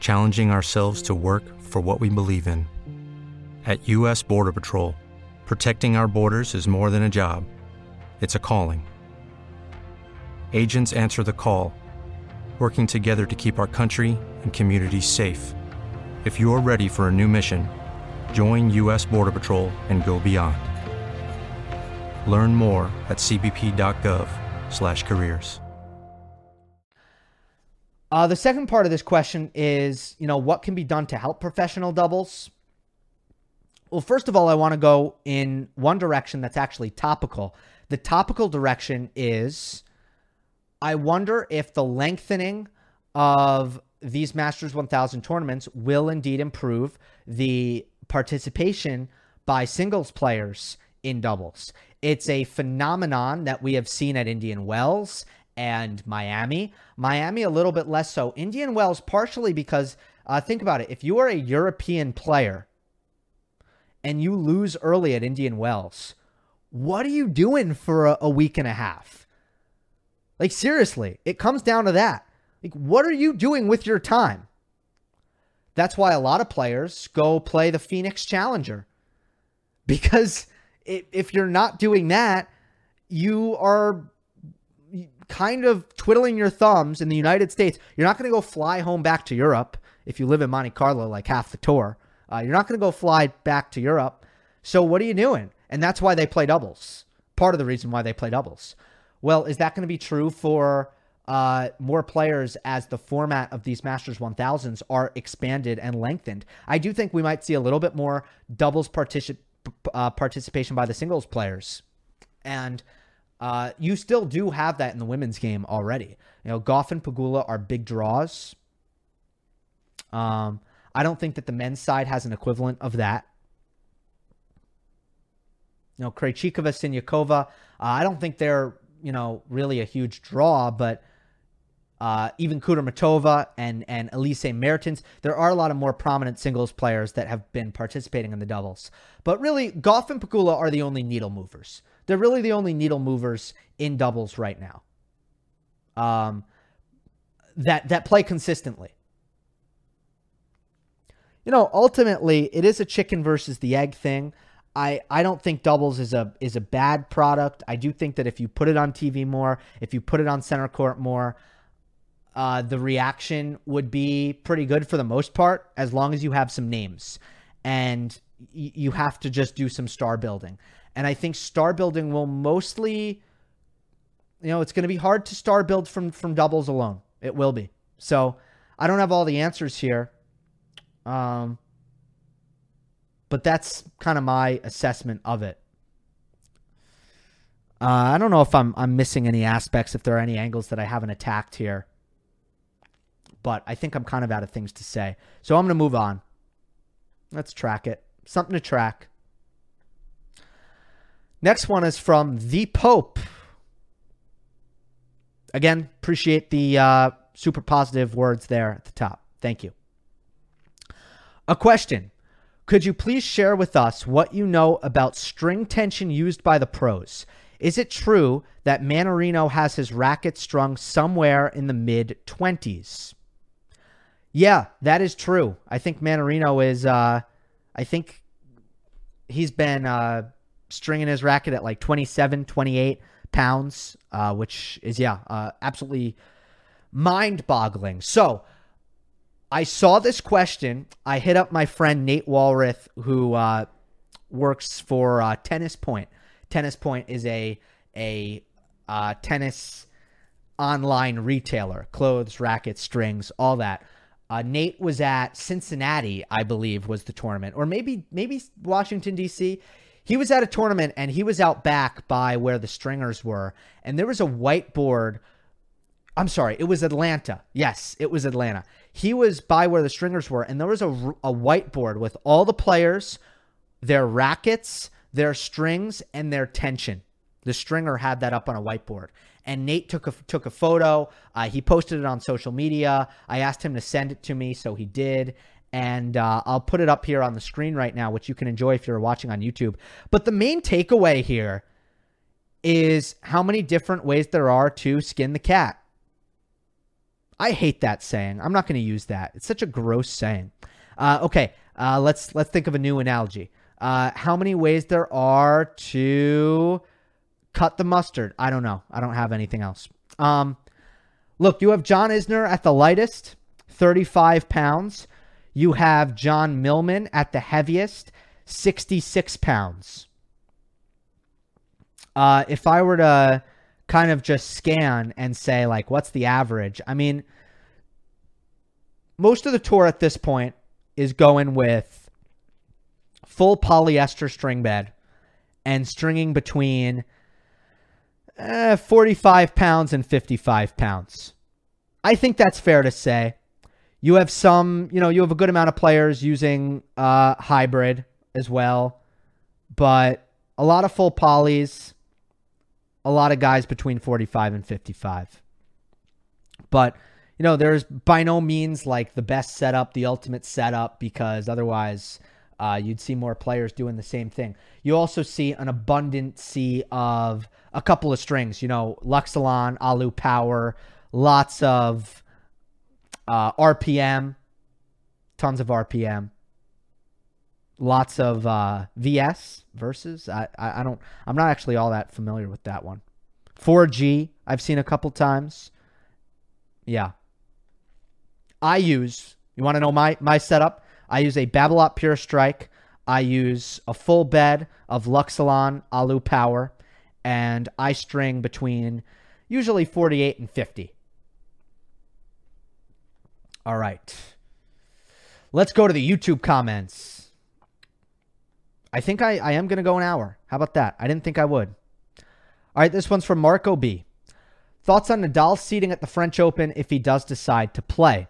challenging ourselves to work for what we believe in. At U.S. Border Patrol, protecting our borders is more than a job, it's a calling. Agents answer the call, working together to keep our country and communities safe. If you're ready for a new mission, join U.S. Border Patrol and go beyond. Learn more at cbp.gov/careers. Uh, the second part of this question is, you know, what can be done to help professional doubles? Well, first of all, I want to go in one direction that's actually topical. The topical direction is I wonder if the lengthening of these Masters 1000 tournaments will indeed improve the participation by singles players in doubles. It's a phenomenon that we have seen at Indian Wells and Miami. Miami, a little bit less so. Indian Wells, partially because, uh, think about it, if you are a European player, and you lose early at Indian Wells, what are you doing for a, a week and a half? Like, seriously, it comes down to that. Like, what are you doing with your time? That's why a lot of players go play the Phoenix Challenger. Because if you're not doing that, you are kind of twiddling your thumbs in the United States. You're not going to go fly home back to Europe if you live in Monte Carlo like half the tour. Uh, you're not going to go fly back to Europe. So what are you doing? And that's why they play doubles. Part of the reason why they play doubles. Well, is that going to be true for uh, more players as the format of these Masters 1000s are expanded and lengthened? I do think we might see a little bit more doubles particip- uh, participation by the singles players. And uh, you still do have that in the women's game already. You know, Gauff and Pegula are big draws. Um, I don't think that the men's side has an equivalent of that. You know, Krejcikova, Siniakova, uh, I don't think they're, you know, really a huge draw, but uh, even Kudermetova and, and Elise Mertens, there are a lot of more prominent singles players that have been participating in the doubles. But really, Gauff and Pegula are the only needle movers. They're really the only needle movers in doubles right now. Um, that that play consistently you know, ultimately it is a chicken versus the egg thing. I, I don't think doubles is a is a bad product. I do think that if you put it on TV more, if you put it on center court more, uh, the reaction would be pretty good for the most part, as long as you have some names, and y- you have to just do some star building. And I think star building will mostly, you know, it's going to be hard to star build from from doubles alone. It will be. So I don't have all the answers here. Um, but that's kind of my assessment of it. Uh, I don't know if I'm I'm missing any aspects, if there are any angles that I haven't attacked here. But I think I'm kind of out of things to say. So I'm going to move on. Let's track it. Something to track. Next one is from The Pope. Again, appreciate the uh, super positive words there at the top. Thank you. A question Could you please share with us what you know about string tension used by the pros? Is it true that Mannarino has his racket strung somewhere in the mid 20s? Yeah, that is true. I think Mannarino is, uh, I think he's been uh, stringing his racket at like 27, 28 pounds, uh, which is, yeah, uh, absolutely mind boggling. So I saw this question. I hit up my friend Nate Walrath, who uh, works for uh, Tennis Point. Tennis Point is a a uh, tennis online retailer, clothes, rackets, strings, all that. Uh, Nate was at Cincinnati, I believe, was the tournament, or maybe maybe Washington D.C. He was at a tournament and he was out back by where the stringers were, and there was a whiteboard. I'm sorry, it was Atlanta. Yes, it was Atlanta. He was by where the stringers were, and there was a, a whiteboard with all the players, their rackets, their strings, and their tension. The stringer had that up on a whiteboard and Nate took a took a photo. Uh, he posted it on social media. I asked him to send it to me, so he did. And uh, I'll put it up here on the screen right now, which you can enjoy if you're watching on YouTube. But the main takeaway here is how many different ways there are to skin the cat. I hate that saying. I'm not going to use that. It's such a gross saying. Uh, okay, uh, let's let's think of a new analogy. Uh, how many ways there are to cut the mustard. I don't know. I don't have anything else. Um, look, you have John Isner at the lightest, 35 pounds. You have John Millman at the heaviest, 66 pounds. Uh, if I were to kind of just scan and say, like, what's the average? I mean, most of the tour at this point is going with full polyester string bed and stringing between eh, 45 pounds and 55 pounds. I think that's fair to say. You have some, you know, you have a good amount of players using uh, hybrid as well, but a lot of full polys, a lot of guys between 45 and 55. But, you know, there's by no means like the best setup, the ultimate setup, because otherwise uh, you'd see more players doing the same thing. You also see an abundance of a couple of strings, you know, Luxilon, Alu Power, lots of uh, RPM, tons of RPM, lots of uh, VS versus. I, I, I don't. I'm not actually all that familiar with that one. 4G, I've seen a couple times. Yeah. I use. You want to know my my setup? I use a Babolat Pure Strike. I use a full bed of Luxilon Alu Power, and I string between usually 48 and 50. All right. Let's go to the YouTube comments. I think I, I am going to go an hour. How about that? I didn't think I would. All right, this one's from Marco B. Thoughts on Nadal's seeding at the French Open if he does decide to play?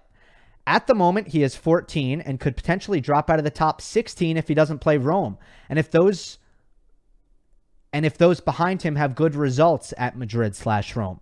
At the moment, he is 14 and could potentially drop out of the top 16 if he doesn't play Rome. And if those and if those behind him have good results at Madrid slash Rome.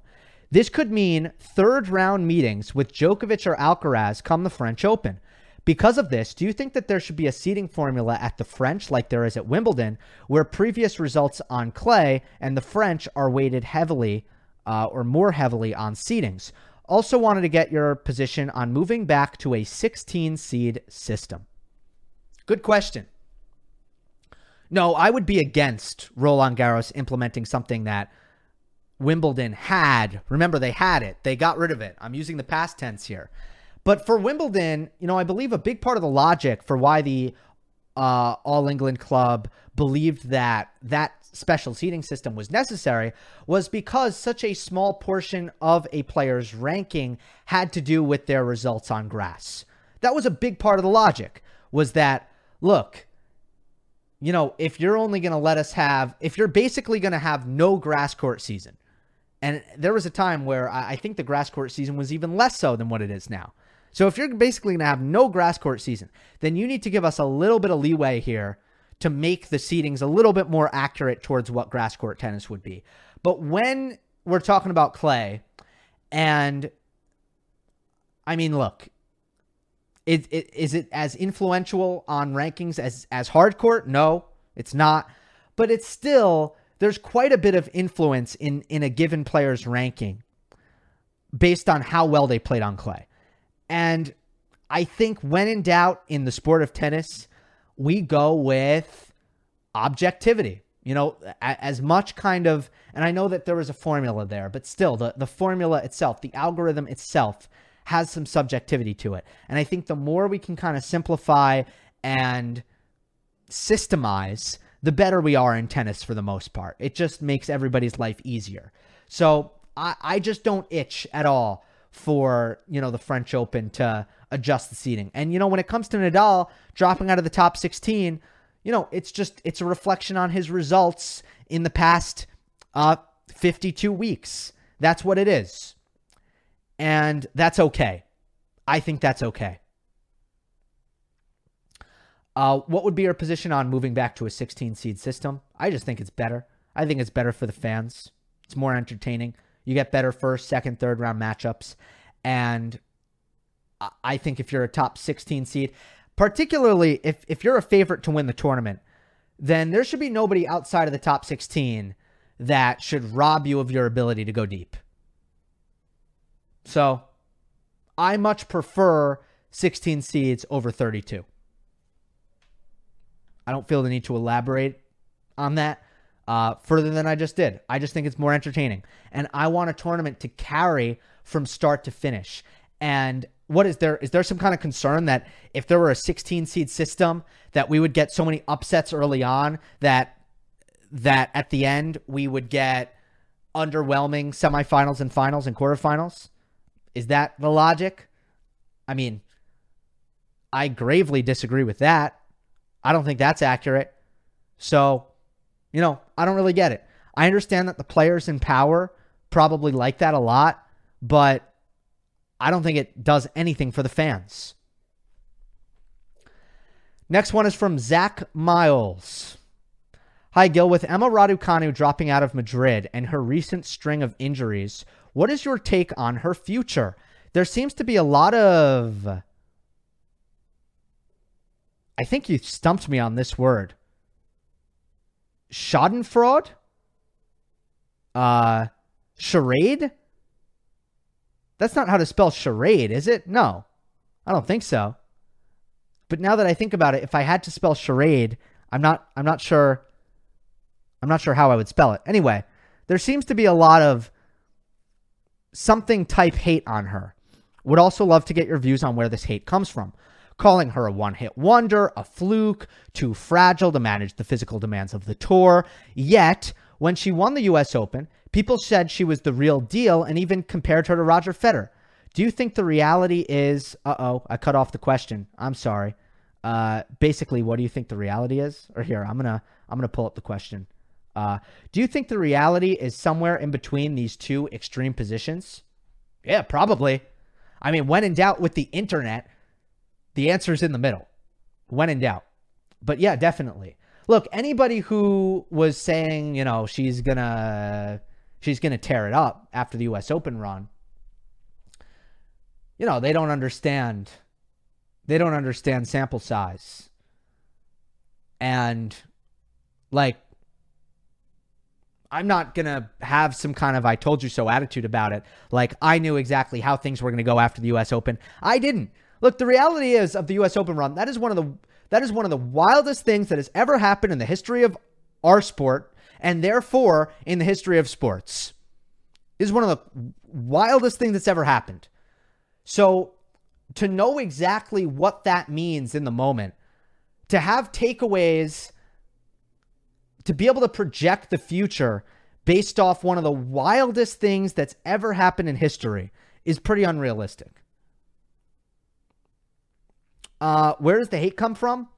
This could mean third round meetings with Djokovic or Alcaraz come the French Open. Because of this, do you think that there should be a seeding formula at the French like there is at Wimbledon, where previous results on clay and the French are weighted heavily uh, or more heavily on seedings? Also, wanted to get your position on moving back to a 16 seed system. Good question. No, I would be against Roland Garros implementing something that Wimbledon had. Remember, they had it, they got rid of it. I'm using the past tense here. But for Wimbledon, you know, I believe a big part of the logic for why the uh, All England club believed that that special seeding system was necessary was because such a small portion of a player's ranking had to do with their results on grass. That was a big part of the logic was that look, you know, if you're only going to let us have if you're basically going to have no grass court season. And there was a time where I think the grass court season was even less so than what it is now. So if you're basically going to have no grass court season, then you need to give us a little bit of leeway here to make the seedings a little bit more accurate towards what grass court tennis would be. But when we're talking about clay, and I mean, look, is, is it as influential on rankings as as hard court? No, it's not. But it's still there's quite a bit of influence in in a given player's ranking based on how well they played on clay. And I think when in doubt in the sport of tennis, we go with objectivity. You know, as much kind of, and I know that there was a formula there, but still, the, the formula itself, the algorithm itself, has some subjectivity to it. And I think the more we can kind of simplify and systemize, the better we are in tennis for the most part. It just makes everybody's life easier. So I, I just don't itch at all for, you know, the French Open to adjust the seeding. And, you know, when it comes to Nadal dropping out of the top 16, you know, it's just it's a reflection on his results in the past uh 52 weeks. That's what it is. And that's okay. I think that's okay. Uh, what would be your position on moving back to a 16 seed system? I just think it's better. I think it's better for the fans. It's more entertaining. You get better first, second, third round matchups. And I think if you're a top 16 seed, particularly if, if you're a favorite to win the tournament, then there should be nobody outside of the top 16 that should rob you of your ability to go deep. So I much prefer 16 seeds over 32. I don't feel the need to elaborate on that uh, further than I just did. I just think it's more entertaining. And I want a tournament to carry from start to finish. And what is there? Is there some kind of concern that if there were a 16 seed system, that we would get so many upsets early on that that at the end we would get underwhelming semifinals and finals and quarterfinals? Is that the logic? I mean, I gravely disagree with that. I don't think that's accurate. So, you know, I don't really get it. I understand that the players in power probably like that a lot, but I don't think it does anything for the fans. Next one is from Zach Miles. Hi, Gill. With Emma Raducanu dropping out of Madrid and her recent string of injuries, what is your take on her future? There seems to be a lot of. I think you stumped me on this word. Schadenfreude? Uh, charade? That's not how to spell charade, is it? No, I don't think so. But now that I think about it, if I had to spell charade, I'm not I'm not sure I'm not sure how I would spell it. Anyway, there seems to be a lot of something type hate on her. Would also love to get your views on where this hate comes from. Calling her a one hit wonder, a fluke, too fragile to manage the physical demands of the tour. Yet, when she won the US Open, People said she was the real deal and even compared her to Roger Federer. Do you think the reality is? Uh oh, I cut off the question. I'm sorry. Uh, basically, what do you think the reality is? Or here, I'm gonna I'm gonna pull up the question. Uh, do you think the reality is somewhere in between these two extreme positions? Yeah, probably. I mean, when in doubt with the internet, the answer is in the middle. When in doubt. But yeah, definitely. Look, anybody who was saying, you know, she's gonna she's going to tear it up after the US Open run. You know, they don't understand they don't understand sample size. And like I'm not going to have some kind of I told you so attitude about it. Like I knew exactly how things were going to go after the US Open. I didn't. Look, the reality is of the US Open run, that is one of the that is one of the wildest things that has ever happened in the history of our sport and therefore in the history of sports. This is one of the wildest things that's ever happened. So, to know exactly what that means in the moment, to have takeaways, to be able to project the future based off one of the wildest things that's ever happened in history is pretty unrealistic. Uh, where does the hate come from?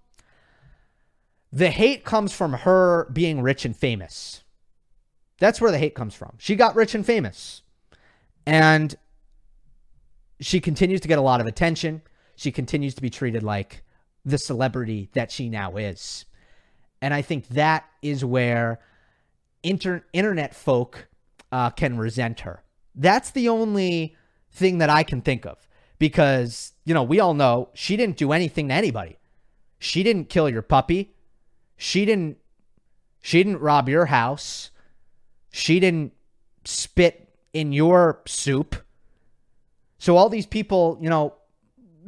The hate comes from her being rich and famous. That's where the hate comes from. She got rich and famous. And she continues to get a lot of attention. She continues to be treated like the celebrity that she now is. And I think that is where inter- internet folk uh, can resent her. That's the only thing that I can think of because, you know, we all know she didn't do anything to anybody. She didn't kill your puppy. She didn't she didn't rob your house. She didn't spit in your soup. So all these people, you know,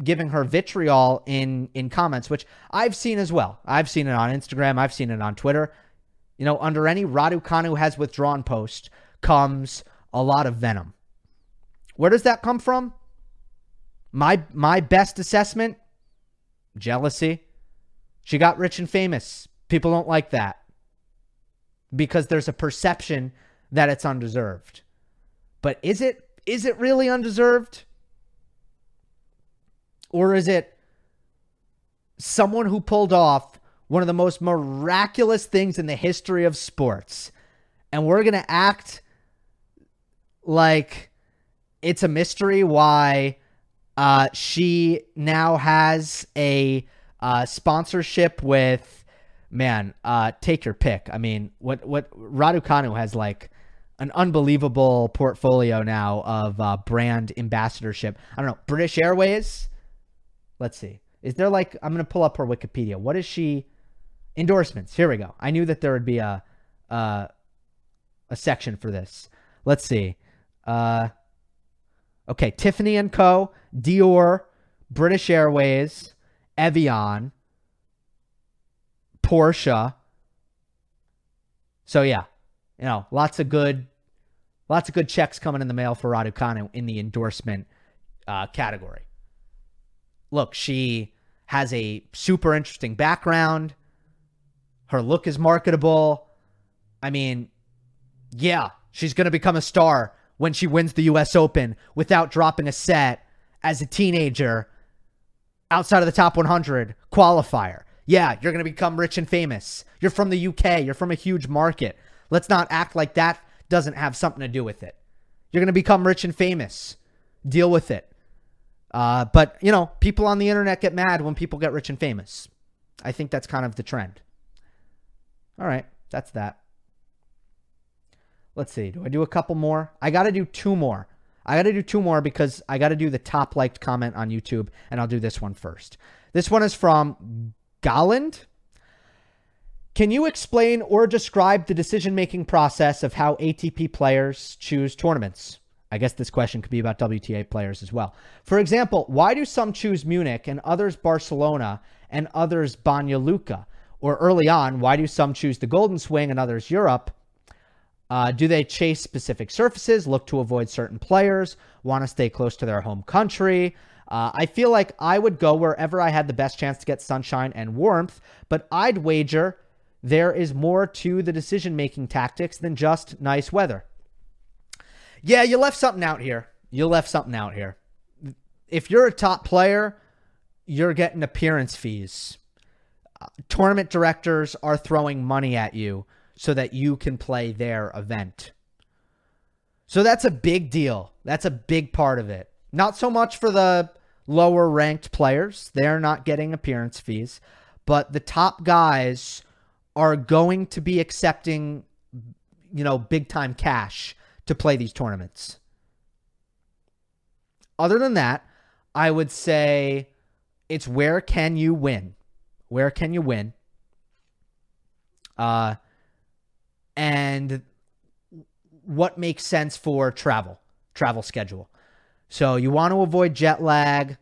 giving her vitriol in in comments, which I've seen as well. I've seen it on Instagram, I've seen it on Twitter. You know, under any Raducanu has withdrawn post comes a lot of venom. Where does that come from? My my best assessment, jealousy. She got rich and famous. People don't like that. Because there's a perception that it's undeserved. But is it is it really undeserved? Or is it someone who pulled off one of the most miraculous things in the history of sports? And we're going to act like it's a mystery why uh, she now has a uh, sponsorship with man. Uh, take your pick. I mean, what what Raducanu has like an unbelievable portfolio now of uh, brand ambassadorship. I don't know British Airways. Let's see. Is there like I'm gonna pull up her Wikipedia. What is she? Endorsements. Here we go. I knew that there would be a a section for this. Let's see. Uh, okay, Tiffany and Co, Dior, British Airways, Evian, Porsche. So yeah, you know, lots of good, lots of good checks coming in the mail for Raducanu in the endorsement uh, category. Look, she has a super interesting background. Her look is marketable. I mean, yeah, she's going to become a star when she wins the US Open without dropping a set as a teenager outside of the top 100 qualifier. Yeah, you're going to become rich and famous. You're from the UK, you're from a huge market. Let's not act like that doesn't have something to do with it. You're going to become rich and famous. Deal with it. Uh, but, you know, people on the internet get mad when people get rich and famous. I think that's kind of the trend. All right, that's that. Let's see. Do I do a couple more? I got to do two more. I got to do two more because I got to do the top liked comment on YouTube, and I'll do this one first. This one is from Golland. Can you explain or describe the decision making process of how ATP players choose tournaments? I guess this question could be about WTA players as well. For example, why do some choose Munich and others Barcelona and others Banja Luka? Or early on, why do some choose the Golden Swing and others Europe? Uh, do they chase specific surfaces, look to avoid certain players, want to stay close to their home country? Uh, I feel like I would go wherever I had the best chance to get sunshine and warmth, but I'd wager there is more to the decision making tactics than just nice weather. Yeah, you left something out here. You left something out here. If you're a top player, you're getting appearance fees. Uh, tournament directors are throwing money at you so that you can play their event. So that's a big deal. That's a big part of it. Not so much for the lower ranked players, they're not getting appearance fees, but the top guys are going to be accepting, you know, big time cash to play these tournaments. Other than that, I would say it's where can you win? Where can you win? Uh, and what makes sense for travel, travel schedule. So you want to avoid jet lag.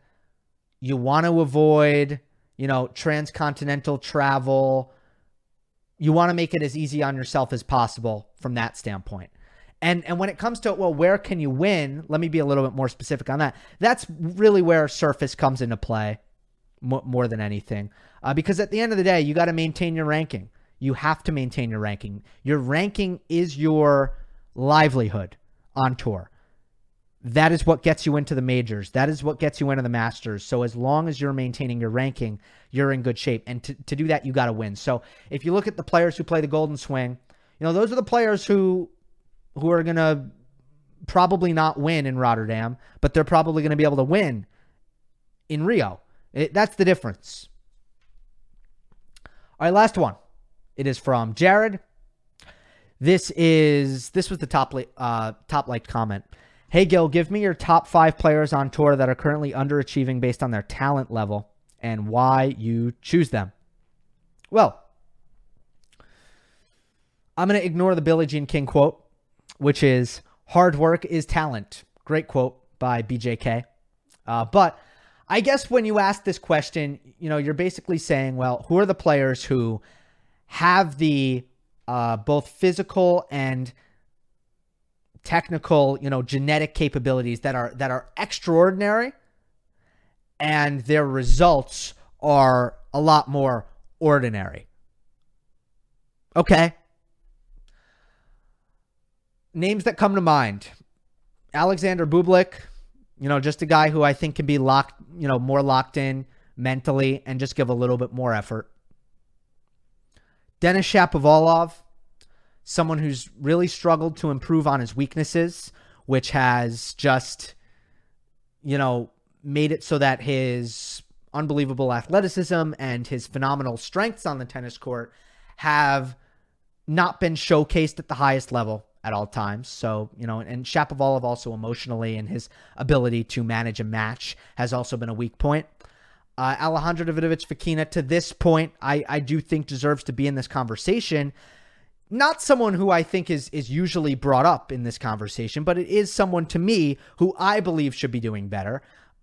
You want to avoid, you know, transcontinental travel. You want to make it as easy on yourself as possible from that standpoint. And and when it comes to well, where can you win? Let me be a little bit more specific on that. That's really where surface comes into play more than anything, uh, because at the end of the day, you got to maintain your ranking. You have to maintain your ranking. Your ranking is your livelihood on tour. That is what gets you into the majors. That is what gets you into the masters. So as long as you're maintaining your ranking, you're in good shape. And to, to do that, you got to win. So if you look at the players who play the Golden Swing, you know, those are the players who who are going to probably not win in Rotterdam, but they're probably going to be able to win in Rio. It, that's the difference. All right, last one. It is from Jared. This is this was the top uh, top liked comment. Hey Gill, give me your top five players on tour that are currently underachieving based on their talent level and why you choose them. Well, I'm going to ignore the Billie Jean King quote, which is hard work is talent. Great quote by BJK. Uh, but I guess when you ask this question, you know, you're basically saying, well, who are the players who have the uh, both physical and technical, you know, genetic capabilities that are that are extraordinary, and their results are a lot more ordinary. Okay. Names that come to mind. Alexander Bublik, you know, just a guy who I think can be locked, you know, more locked in mentally and just give a little bit more effort. Denis Shapovalov, someone who's really struggled to improve on his weaknesses, which has just, you know, made it so that his unbelievable athleticism and his phenomenal strengths on the tennis court have not been showcased at the highest level at all times. So, you know, and Shapovalov also emotionally and his ability to manage a match has also been a weak point. Uh, Alejandro Davidovich Fokina, to this point, I, I do think deserves to be in this conversation. Not someone who I think is is usually brought up in this conversation, but it is someone to me who I believe should be doing better.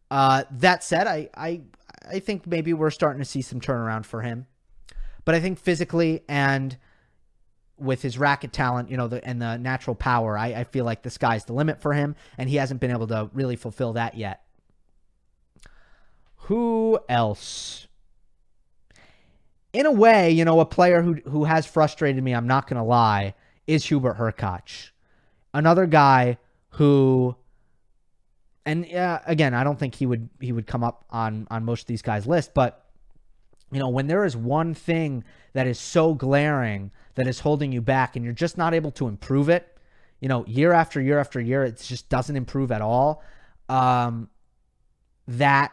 Uh, that said, I, I I think maybe we're starting to see some turnaround for him. But I think physically and with his racket talent, you know, the, and the natural power, I, I feel like the sky's the limit for him, and he hasn't been able to really fulfill that yet. Who else? In a way, you know, a player who who has frustrated me, I'm not going to lie, is Hubert Hurkacz. Another guy who and uh, again, I don't think he would he would come up on on most of these guys' list, but you know, when there is one thing that is so glaring that is holding you back and you're just not able to improve it, you know, year after year after year, it just doesn't improve at all. Um, that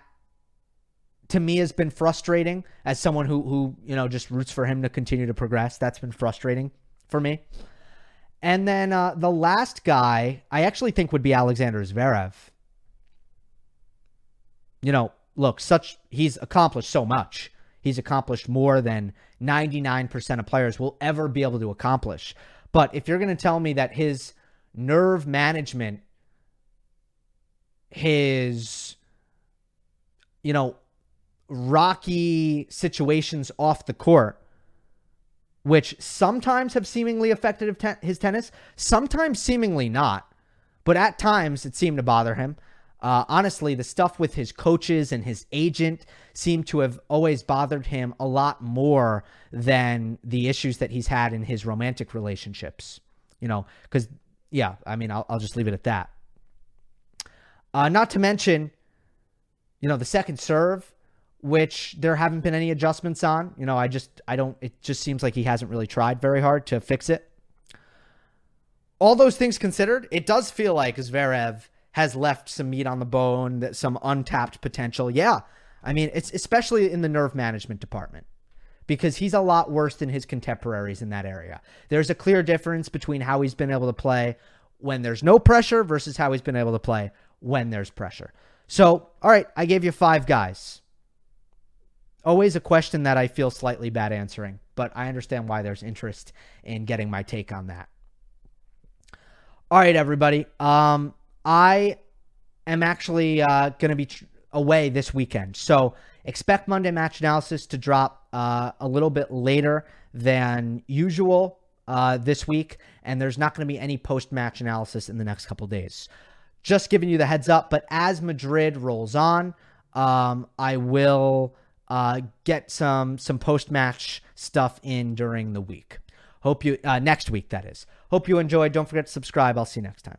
to me has been frustrating as someone who who you know just roots for him to continue to progress. That's been frustrating for me. And then uh, the last guy I actually think would be Alexander Zverev you know, look, such he's accomplished so much. He's accomplished more than 99% of players will ever be able to accomplish. But if you're going to tell me that his nerve management, his, you know, rocky situations off the court, which sometimes have seemingly affected his tennis, sometimes seemingly not, but at times it seemed to bother him. Uh, honestly, the stuff with his coaches and his agent seemed to have always bothered him a lot more than the issues that he's had in his romantic relationships. You know, because, yeah, I mean, I'll, I'll just leave it at that. Uh, not to mention, you know, the second serve, which there haven't been any adjustments on. You know, I just, I don't, it just seems like he hasn't really tried very hard to fix it. All those things considered, it does feel like Zverev has left some meat on the bone, that some untapped potential. Yeah. I mean, it's especially in the nerve management department because he's a lot worse than his contemporaries in that area. There's a clear difference between how he's been able to play when there's no pressure versus how he's been able to play when there's pressure. So, all right, I gave you five guys. Always a question that I feel slightly bad answering, but I understand why there's interest in getting my take on that. All right, everybody. Um, I am actually uh, going to be tr- away this weekend. So expect Monday match analysis to drop uh, a little bit later than usual uh, this week. And there's not going to be any post match analysis in the next couple days. Just giving you the heads up. But as Madrid rolls on, um, I will uh, get some some post match stuff in during the week. Hope you uh, next week that is. Hope you enjoyed. Don't forget to subscribe. I'll see you next time.